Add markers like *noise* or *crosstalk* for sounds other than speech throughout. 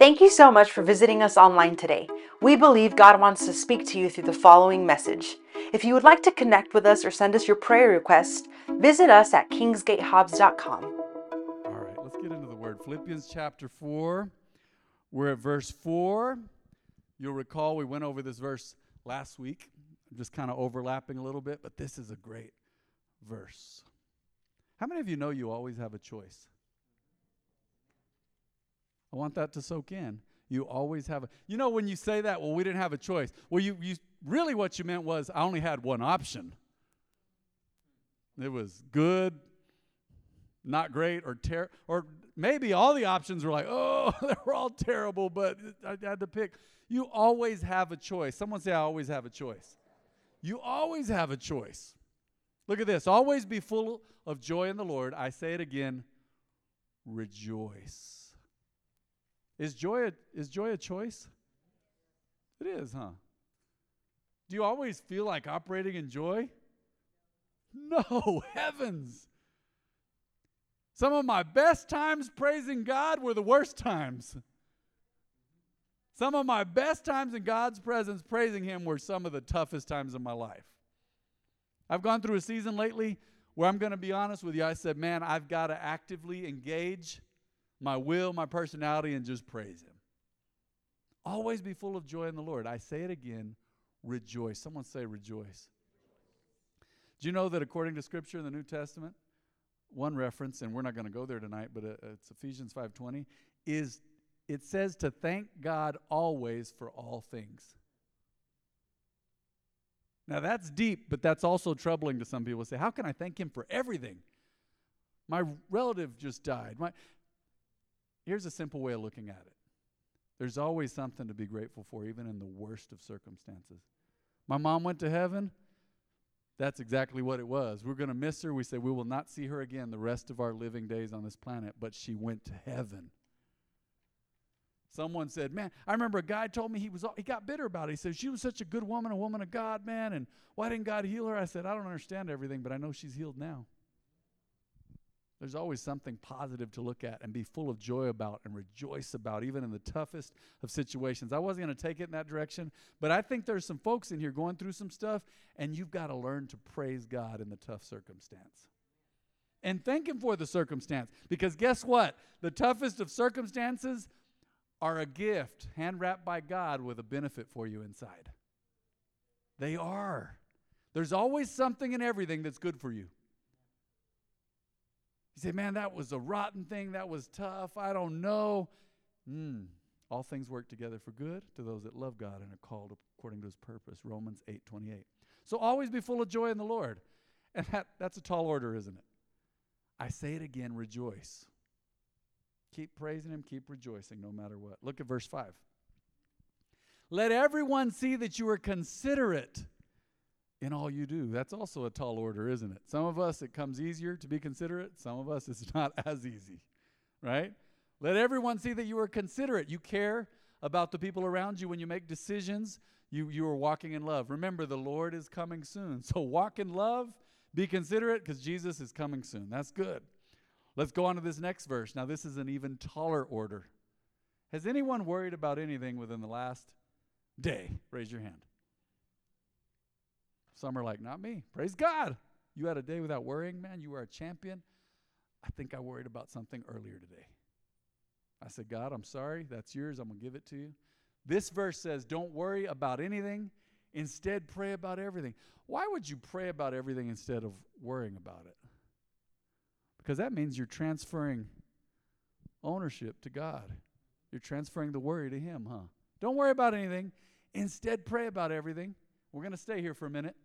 Thank you so much for visiting us online today. We believe God wants to speak to you through the following message. If you would like to connect with us or send us your prayer request, visit us at kingsgatehobbs.com. All right, let's get into the word. Philippians chapter 4. We're at verse 4. You'll recall we went over this verse last week. I'm just kind of overlapping a little bit, but this is a great verse. How many of you know you always have a choice? I want that to soak in. You always have a. You know when you say that, well, we didn't have a choice. Well, you, you really what you meant was I only had one option. It was good, not great, or ter- or maybe all the options were like, *laughs* oh, they were all terrible, but I had to pick. You always have a choice. Someone say, I always have a choice. You always have a choice. Look at this. Always be full of joy in the Lord. I say it again rejoice. Is joy a, is joy a choice? It is, huh? Do you always feel like operating in joy? No, *laughs* heavens. Some of my best times praising God were the worst times. Some of my best times in God's presence praising Him were some of the toughest times of my life. I've gone through a season lately where I'm going to be honest with you. I said, man, I've got to actively engage my will, my personality, and just praise Him. Always be full of joy in the Lord. I say it again rejoice. Someone say rejoice. Do you know that according to Scripture in the New Testament, one reference, and we're not going to go there tonight, but uh, it's Ephesians 5:20, is it says to thank God always for all things. Now that's deep, but that's also troubling to some people. Say, how can I thank Him for everything? My relative just died. My, Here's a simple way of looking at it there's always something to be grateful for, even in the worst of circumstances. My mom went to heaven. That's exactly what it was. We're going to miss her. We say we will not see her again the rest of our living days on this planet, but she went to heaven. Someone said, "Man, I remember a guy told me he was he got bitter about it. He said she was such a good woman, a woman of God, man, and why didn't God heal her?" I said, "I don't understand everything, but I know she's healed now." There's always something positive to look at and be full of joy about and rejoice about, even in the toughest of situations. I wasn't going to take it in that direction, but I think there's some folks in here going through some stuff, and you've got to learn to praise God in the tough circumstance. And thank Him for the circumstance. Because guess what? The toughest of circumstances are a gift hand wrapped by God with a benefit for you inside. They are. There's always something in everything that's good for you. You say, man, that was a rotten thing. That was tough. I don't know. Mm. All things work together for good to those that love God and are called according to his purpose. Romans 8 28. So always be full of joy in the Lord. And that, that's a tall order, isn't it? I say it again rejoice. Keep praising him, keep rejoicing no matter what. Look at verse 5. Let everyone see that you are considerate in all you do. That's also a tall order, isn't it? Some of us, it comes easier to be considerate. Some of us, it's *laughs* not as easy, right? Let everyone see that you are considerate. You care about the people around you when you make decisions. You, you are walking in love. Remember, the Lord is coming soon. *laughs* So walk in love, be considerate, because Jesus is coming soon. That's good. Let's go on to this next verse. Now, this is an even taller order. Has anyone worried about anything within the last day? Raise your hand. Some are like, not me. Praise God. You had a day without worrying, man. You were a champion. I think I worried about something earlier today. I said, God, I'm sorry. That's yours. I'm going to give it to you. This verse says, don't worry about anything. Instead, pray about everything. Why would you pray about everything instead of worrying about it? Because that means you're transferring ownership to God. You're transferring the worry to Him, huh? Don't worry about anything. Instead, pray about everything. We're going to stay here for a minute.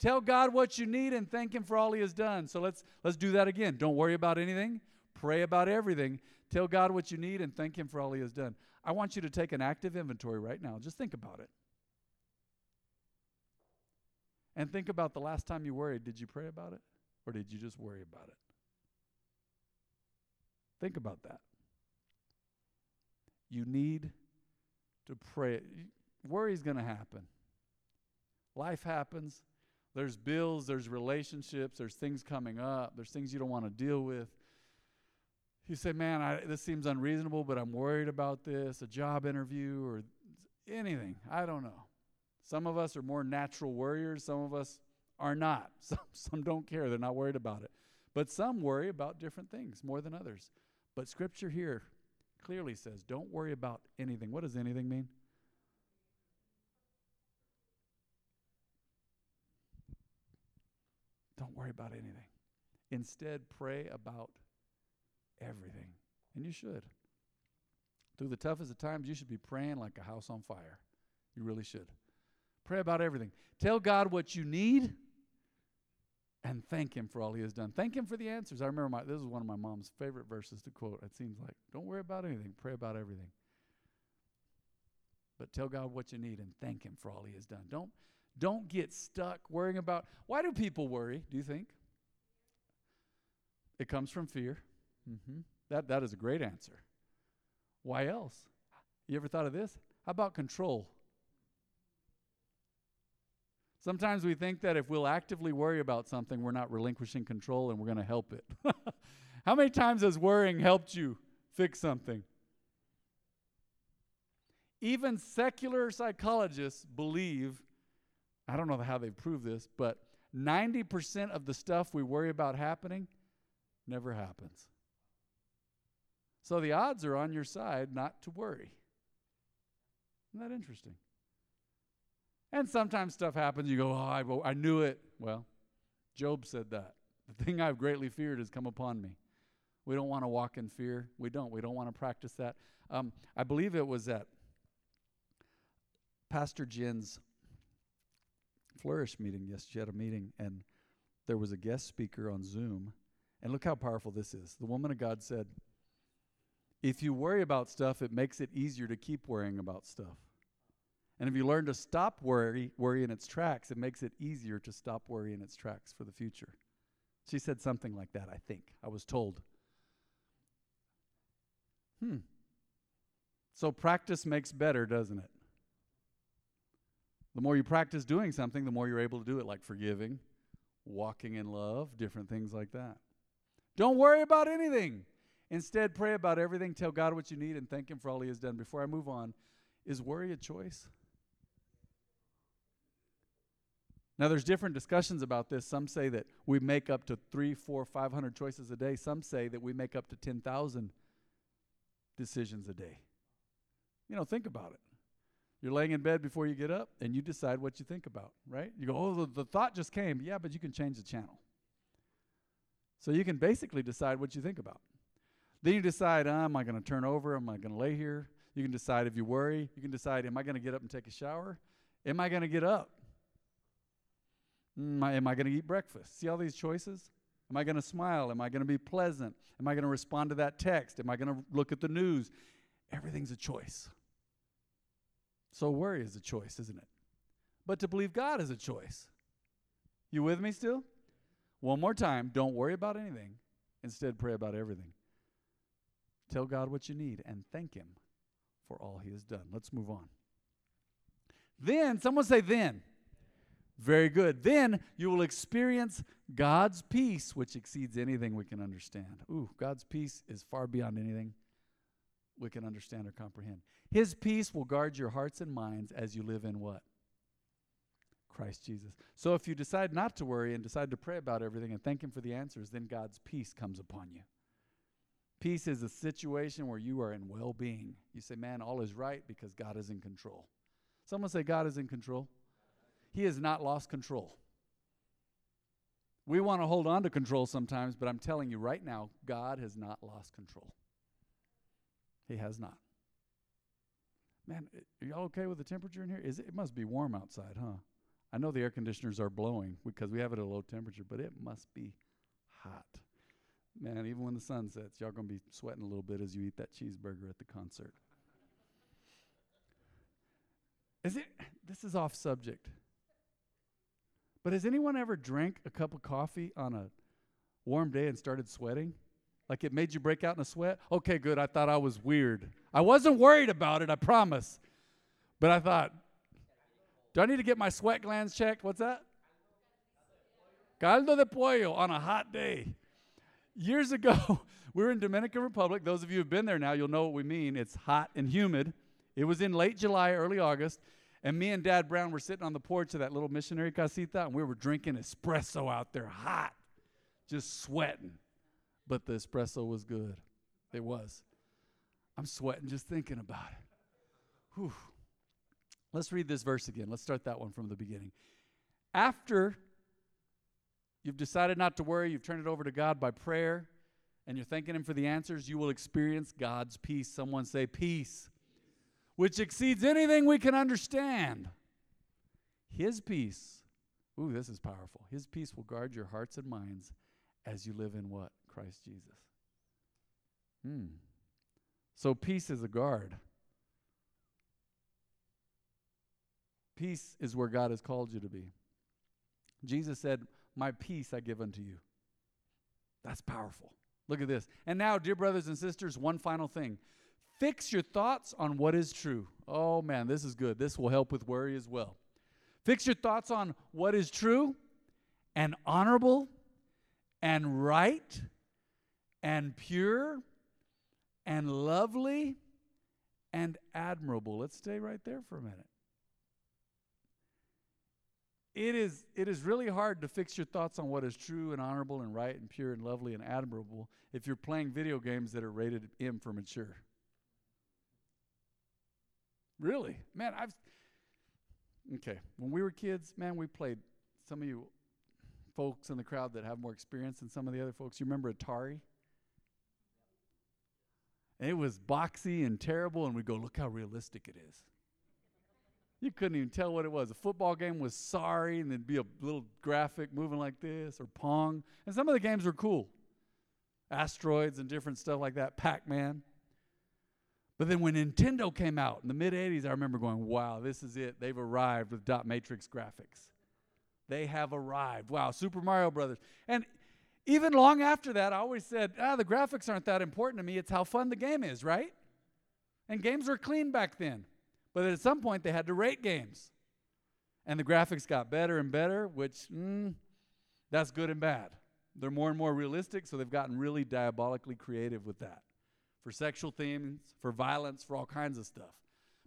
Tell God what you need and thank him for all he has done. So let's let's do that again. Don't worry about anything. Pray about everything. Tell God what you need and thank him for all he has done. I want you to take an active inventory right now. Just think about it. And think about the last time you worried. Did you pray about it? Or did you just worry about it? Think about that. You need to pray. Worry is going to happen. Life happens. There's bills, there's relationships, there's things coming up, there's things you don't want to deal with. You say, man, I, this seems unreasonable, but I'm worried about this, a job interview or anything. I don't know. Some of us are more natural worriers, some of us are not. *laughs* Some, some don't care, they're not worried about it. But some worry about different things more than others. But scripture here clearly says don't worry about anything. What does anything mean? Don't worry about anything. Instead, pray about everything. And you should. Through the toughest of times, you should be praying like a house on fire. You really should. Pray about everything. Tell God what you need and thank Him for all He has done. Thank Him for the answers. I remember my, this is one of my mom's favorite verses to quote. It seems like, don't worry about anything, pray about everything. But tell God what you need and thank Him for all He has done. Don't, don't get stuck worrying about why do people worry, do you think? It comes from fear. Mm-hmm. That, that is a great answer. Why else? You ever thought of this? How about control? Sometimes we think that if we'll actively worry about something, we're not relinquishing control and we're going to help it. *laughs* How many times has worrying helped you fix something? Even secular psychologists believe, I don't know how they've proved this, but 90% of the stuff we worry about happening never happens. So the odds are on your side not to worry. Isn't that interesting? And sometimes stuff happens, you go, oh, I, I knew it. Well, Job said that. The thing I've greatly feared has come upon me. We don't want to walk in fear. We don't. We don't want to practice that. Um, I believe it was at Pastor Jen's Flourish meeting. Yes, she had a meeting, and there was a guest speaker on Zoom. And look how powerful this is. The woman of God said, If you worry about stuff, it makes it easier to keep worrying about stuff. And if you learn to stop worry, worry in its tracks, it makes it easier to stop worry in its tracks for the future. She said something like that, I think. I was told. Hmm. So practice makes better, doesn't it? The more you practice doing something, the more you're able to do it, like forgiving, walking in love, different things like that. Don't worry about anything. Instead, pray about everything, tell God what you need, and thank Him for all He has done. Before I move on, is worry a choice? Now, there's different discussions about this. Some say that we make up to three, four, five hundred choices a day. Some say that we make up to 10,000 decisions a day. You know, think about it. You're laying in bed before you get up, and you decide what you think about, right? You go, oh, the, the thought just came. Yeah, but you can change the channel. So you can basically decide what you think about. Then you decide, oh, am I going to turn over? Am I going to lay here? You can decide if you worry. You can decide, am I going to get up and take a shower? Am I going to get up? Am I, am I going to eat breakfast? See all these choices? Am I going to smile? Am I going to be pleasant? Am I going to respond to that text? Am I going to look at the news? Everything's a choice. So worry is a choice, isn't it? But to believe God is a choice. You with me still? One more time, don't worry about anything. Instead, pray about everything. Tell God what you need and thank Him for all He has done. Let's move on. Then, someone say, then. Very good. Then you will experience God's peace, which exceeds anything we can understand. Ooh, God's peace is far beyond anything we can understand or comprehend. His peace will guard your hearts and minds as you live in what? Christ Jesus. So if you decide not to worry and decide to pray about everything and thank Him for the answers, then God's peace comes upon you. Peace is a situation where you are in well being. You say, man, all is right because God is in control. Someone say, God is in control. He has not lost control. We want to hold on to control sometimes, but I'm telling you right now, God has not lost control. He has not. Man, are y'all okay with the temperature in here? Is it, it must be warm outside, huh? I know the air conditioners are blowing because we have it at a low temperature, but it must be hot. Man, even when the sun sets, y'all gonna be sweating a little bit as you eat that cheeseburger at the concert. Is it? This is off subject. But has anyone ever drank a cup of coffee on a warm day and started sweating? Like it made you break out in a sweat? Okay, good. I thought I was weird. I wasn't worried about it, I promise. But I thought, do I need to get my sweat glands checked? What's that? Caldo de pollo on a hot day. years ago, *laughs* we were in Dominican Republic. Those of you who've been there now, you'll know what we mean. It's hot and humid. It was in late July, early August, and me and Dad Brown were sitting on the porch of that little missionary casita, and we were drinking espresso out there, hot, just sweating. But the espresso was good. It was. I'm sweating just thinking about it. Whew. Let's read this verse again. Let's start that one from the beginning. After you've decided not to worry, you've turned it over to God by prayer, and you're thanking Him for the answers, you will experience God's peace. Someone say, peace, which exceeds anything we can understand. His peace, ooh, this is powerful. His peace will guard your hearts and minds as you live in what? Christ Jesus. Hmm. So peace is a guard. Peace is where God has called you to be. Jesus said, My peace I give unto you. That's powerful. Look at this. And now, dear brothers and sisters, one final thing. Fix your thoughts on what is true. Oh man, this is good. This will help with worry as well. Fix your thoughts on what is true and honorable and right and pure and lovely and admirable. Let's stay right there for a minute. It is, it is really hard to fix your thoughts on what is true and honorable and right and pure and lovely and admirable if you're playing video games that are rated M for mature. Really? Man, I've. Okay. When we were kids, man, we played. Some of you folks in the crowd that have more experience than some of the other folks, you remember Atari? And it was boxy and terrible, and we go, look how realistic it is. You couldn't even tell what it was. A football game was sorry, and there'd be a little graphic moving like this, or Pong. And some of the games were cool asteroids and different stuff like that, Pac Man. But then when Nintendo came out in the mid 80s, I remember going, wow, this is it. They've arrived with dot matrix graphics. They have arrived. Wow, Super Mario Brothers. And even long after that, I always said, ah, the graphics aren't that important to me. It's how fun the game is, right? And games were clean back then. But at some point, they had to rate games. And the graphics got better and better, which, mm, that's good and bad. They're more and more realistic, so they've gotten really diabolically creative with that for sexual themes, for violence, for all kinds of stuff.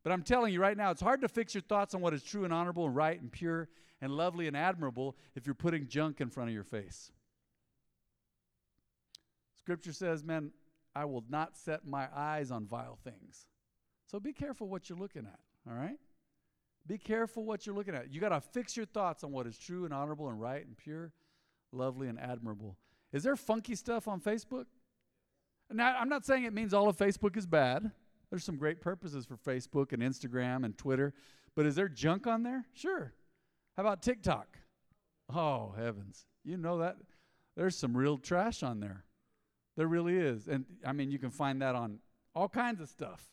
But I'm telling you right now, it's hard to fix your thoughts on what is true and honorable and right and pure and lovely and admirable if you're putting junk in front of your face. Scripture says, man, I will not set my eyes on vile things. So be careful what you're looking at, all right? Be careful what you're looking at. You got to fix your thoughts on what is true and honorable and right and pure, lovely and admirable. Is there funky stuff on Facebook? Now, I'm not saying it means all of Facebook is bad. There's some great purposes for Facebook and Instagram and Twitter. But is there junk on there? Sure. How about TikTok? Oh, heavens. You know that? There's some real trash on there. There really is. And I mean, you can find that on all kinds of stuff.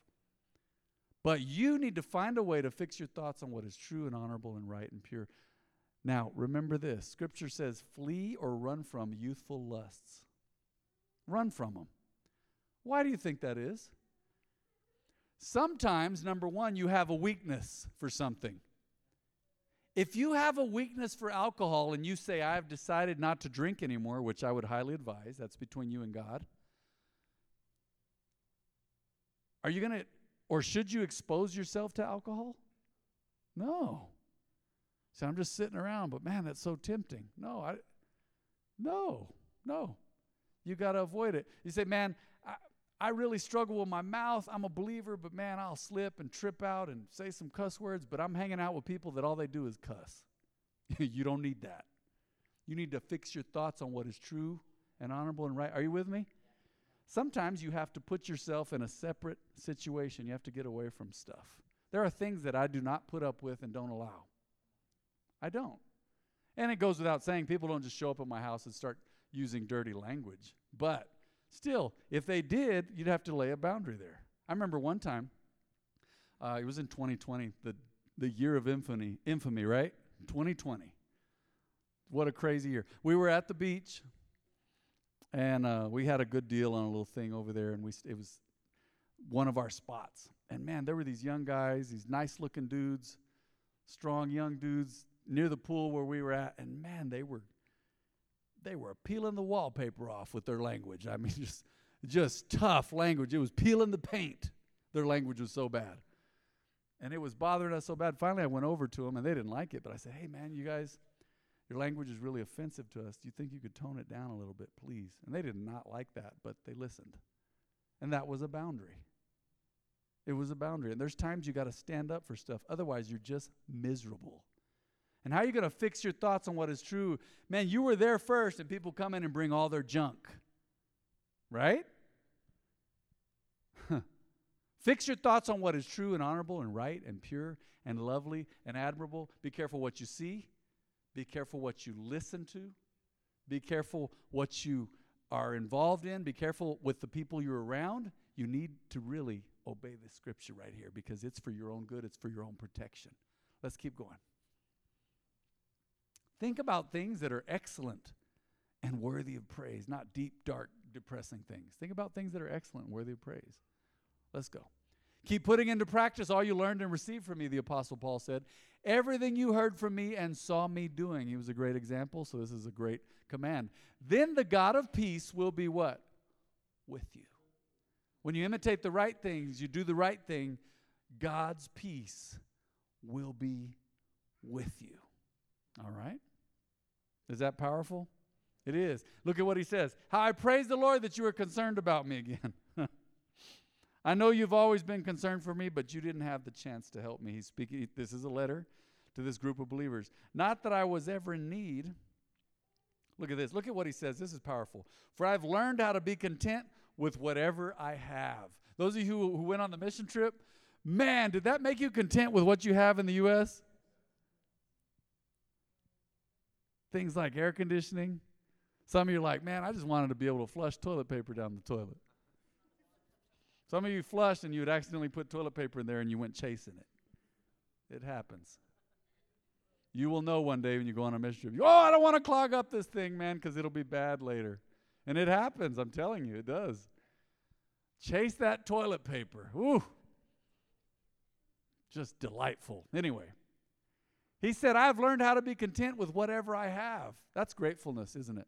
But you need to find a way to fix your thoughts on what is true and honorable and right and pure. Now, remember this Scripture says, flee or run from youthful lusts. Run from them. Why do you think that is? Sometimes, number one, you have a weakness for something. If you have a weakness for alcohol and you say, I've decided not to drink anymore, which I would highly advise, that's between you and God, are you going to or should you expose yourself to alcohol? No. So I'm just sitting around, but man, that's so tempting. No, I no, no. You got to avoid it. You say, man, I, really struggle with my mouth. I'm a believer, but man, I'll slip and trip out and say some cuss words, but I'm hanging out with people that all they do is cuss. *laughs* you don't need that. You need to fix your thoughts on what is true and honorable and right. Are you with me? Sometimes you have to put yourself in a separate situation. You have to get away from stuff. There are things that I do not put up with and don't allow. I don't. And it goes without saying, people don't just show up at my house and start using dirty language. But still, if they did, you'd have to lay a boundary there. I remember one time, uh, it was in 2020, the, the year of infamy, infamy, right? 2020. What a crazy year. We were at the beach and uh, we had a good deal on a little thing over there, and we it was one of our spots. And man, there were these young guys, these nice-looking dudes, strong young dudes near the pool where we were at, and man, they were they were peeling the wallpaper off with their language. I mean, *laughs* just just tough language. It was peeling the paint. Their language was so bad. And it was bothering us so bad. Finally, I went over to them and they didn't like it. But I said, hey, man, you guys, your language is really offensive to us. Do you think you could tone it down a little bit, please? And they did not like that, but they listened. And that was a boundary. It was a boundary. And there's times you got to stand up for stuff. Otherwise, you're just miserable. And how are you going to fix your thoughts on what is true? Man, you were there first, and people come in and bring all their junk. Right? *laughs* Fix your thoughts on what is true and honorable and right and pure and lovely and admirable. Be careful what you see. Be careful what you listen to. Be careful what you are involved in. Be careful with the people you're around. You need to really obey the scripture right here because it's for your own good, it's for your own protection. Let's keep going. Think about things that are excellent and worthy of praise, not deep, dark, depressing things. Think about things that are excellent and worthy of praise. Let's go. Keep putting into practice all you learned and received from me, the Apostle Paul said. Everything you heard from me and saw me doing. He was a great example, so this is a great command. Then the God of peace will be what? With you. When you imitate the right things, you do the right thing, God's peace will be with you. All right? Is that powerful? It is. Look at what he says. How I praise the Lord that you are concerned about me again. *laughs* I know you've always been concerned for me, but you didn't have the chance to help me. He's speaking, this is a letter to this group of believers. Not that I was ever in need. Look at this. Look at what he says. This is powerful. For I've learned how to be content with whatever I have. Those of you who, who went on the mission trip, man, did that make you content with what you have in the U.S.? Things like air conditioning. Some of you are like, man, I just wanted to be able to flush toilet paper down the toilet. Some of you flushed and you had accidentally put toilet paper in there and you went chasing it. It happens. You will know one day when you go on a mission trip. Oh, I don't want to clog up this thing, man, because it'll be bad later. And it happens. I'm telling you, it does. Chase that toilet paper. Ooh. Just delightful. Anyway, he said, I've learned how to be content with whatever I have. That's gratefulness, isn't it?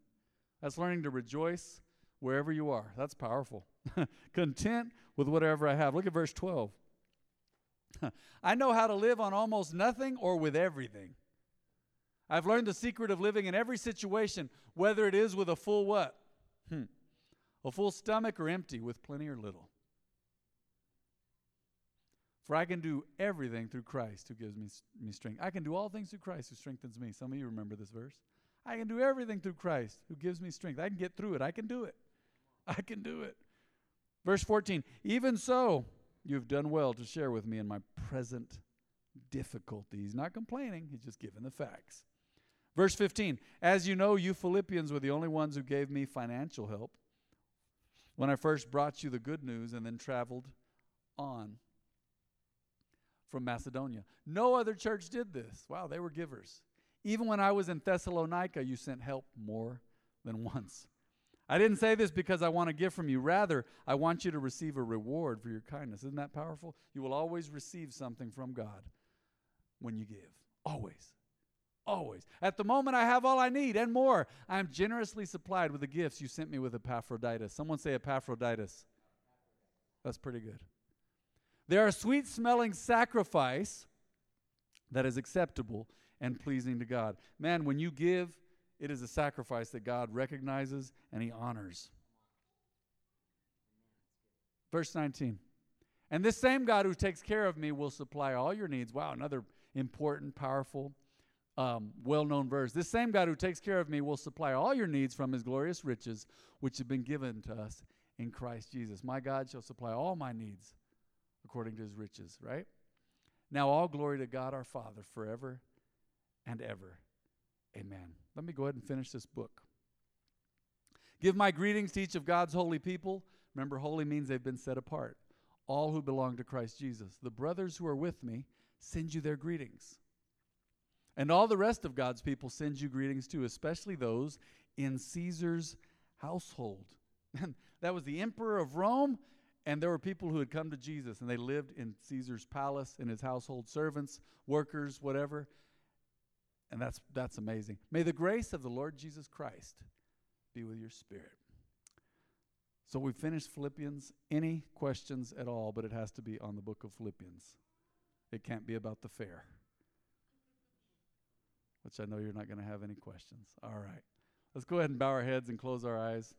That's learning to rejoice wherever you are. That's powerful. *laughs* content with whatever I have. Look at verse 12. *laughs* I know how to live on almost nothing or with everything. I've learned the secret of living in every situation, whether it is with a full what? Hmm. A full stomach or empty, with plenty or little. For I can do everything through Christ who gives me, me strength. I can do all things through Christ who strengthens me. Some of you remember this verse. I can do everything through Christ who gives me strength. I can get through it. I can do it. I can do it. Verse 14, even so, you've done well to share with me in my present difficulty. He's not complaining, he's just giving the facts. Verse 15, as you know, you Philippians were the only ones who gave me financial help when I first brought you the good news and then traveled on from Macedonia. No other church did this. Wow, they were givers. Even when I was in Thessalonica, you sent help more than *laughs* once. I didn't say this because I want to give from you. Rather, I want you to receive a reward for your kindness. Isn't that powerful? You will always receive something from God when you give. Always. Always. At the moment, I have all I need and more. I am generously supplied with the gifts you sent me with Epaphroditus. Someone say Epaphroditus. That's pretty good. They are a sweet smelling sacrifice that is acceptable and pleasing to God. Man, when you give, it is a sacrifice that God recognizes and He honors. Verse 19. And this same God who takes care of me will supply all your needs. Wow, another important, powerful, um, well known verse. This same God who takes care of me will supply all your needs from his glorious riches, which have been given to us in Christ Jesus. My God shall supply all my needs according to his riches, right? Now, all glory to God our Father forever and ever. Amen. Let me go ahead and finish this book. Give my greetings to each of God's holy people. Remember, holy means they've been set apart. All who belong to Christ Jesus. The brothers who are with me send you their greetings. And all the rest of God's people send you greetings too, especially those in Caesar's household. *laughs* That was the emperor of Rome, and there were people who had come to Jesus, and they lived in Caesar's palace, in his household, servants, workers, whatever. And that's, that's amazing. May the grace of the Lord Jesus Christ be with your spirit. So we finished Philippians. Any questions at all, but it has to be on the book of Philippians. It can't be about the fair, which I know you're not going to have any questions. All right. Let's go ahead and bow our heads and close our eyes.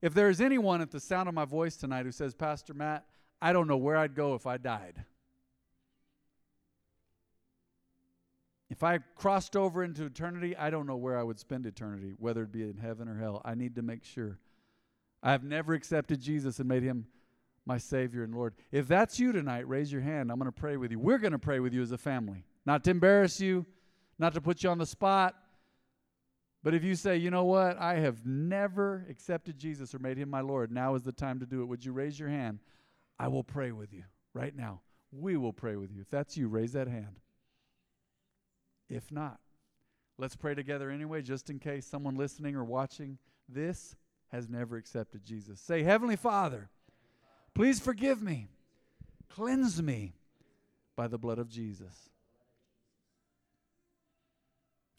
If there is anyone at the sound of my voice tonight who says, Pastor Matt, I don't know where I'd go if I died. If I crossed over into eternity, I don't know where I would spend eternity, whether it be in heaven or hell. I need to make sure. I have never accepted Jesus and made him my Savior and Lord. If that's you tonight, raise your hand. I'm going to pray with you. We're going to pray with you as a family. Not to embarrass you, not to put you on the spot. But if you say, you know what, I have never accepted Jesus or made him my Lord, now is the time to do it. Would you raise your hand? I will pray with you right now. We will pray with you. If that's you, raise that hand. If not, let's pray together anyway, just in case someone listening or watching this has never accepted Jesus. Say, Heavenly Father, please forgive me, cleanse me by the blood of Jesus.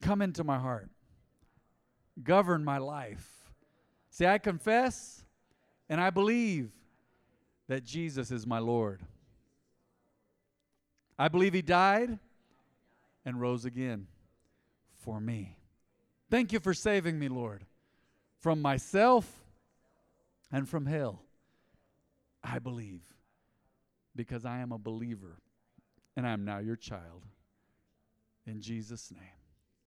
Come into my heart, govern my life. Say, I confess and I believe that Jesus is my Lord. I believe He died and rose again for me. Thank you for saving me, Lord, from myself and from hell. I believe because I am a believer and I am now your child. In Jesus' name.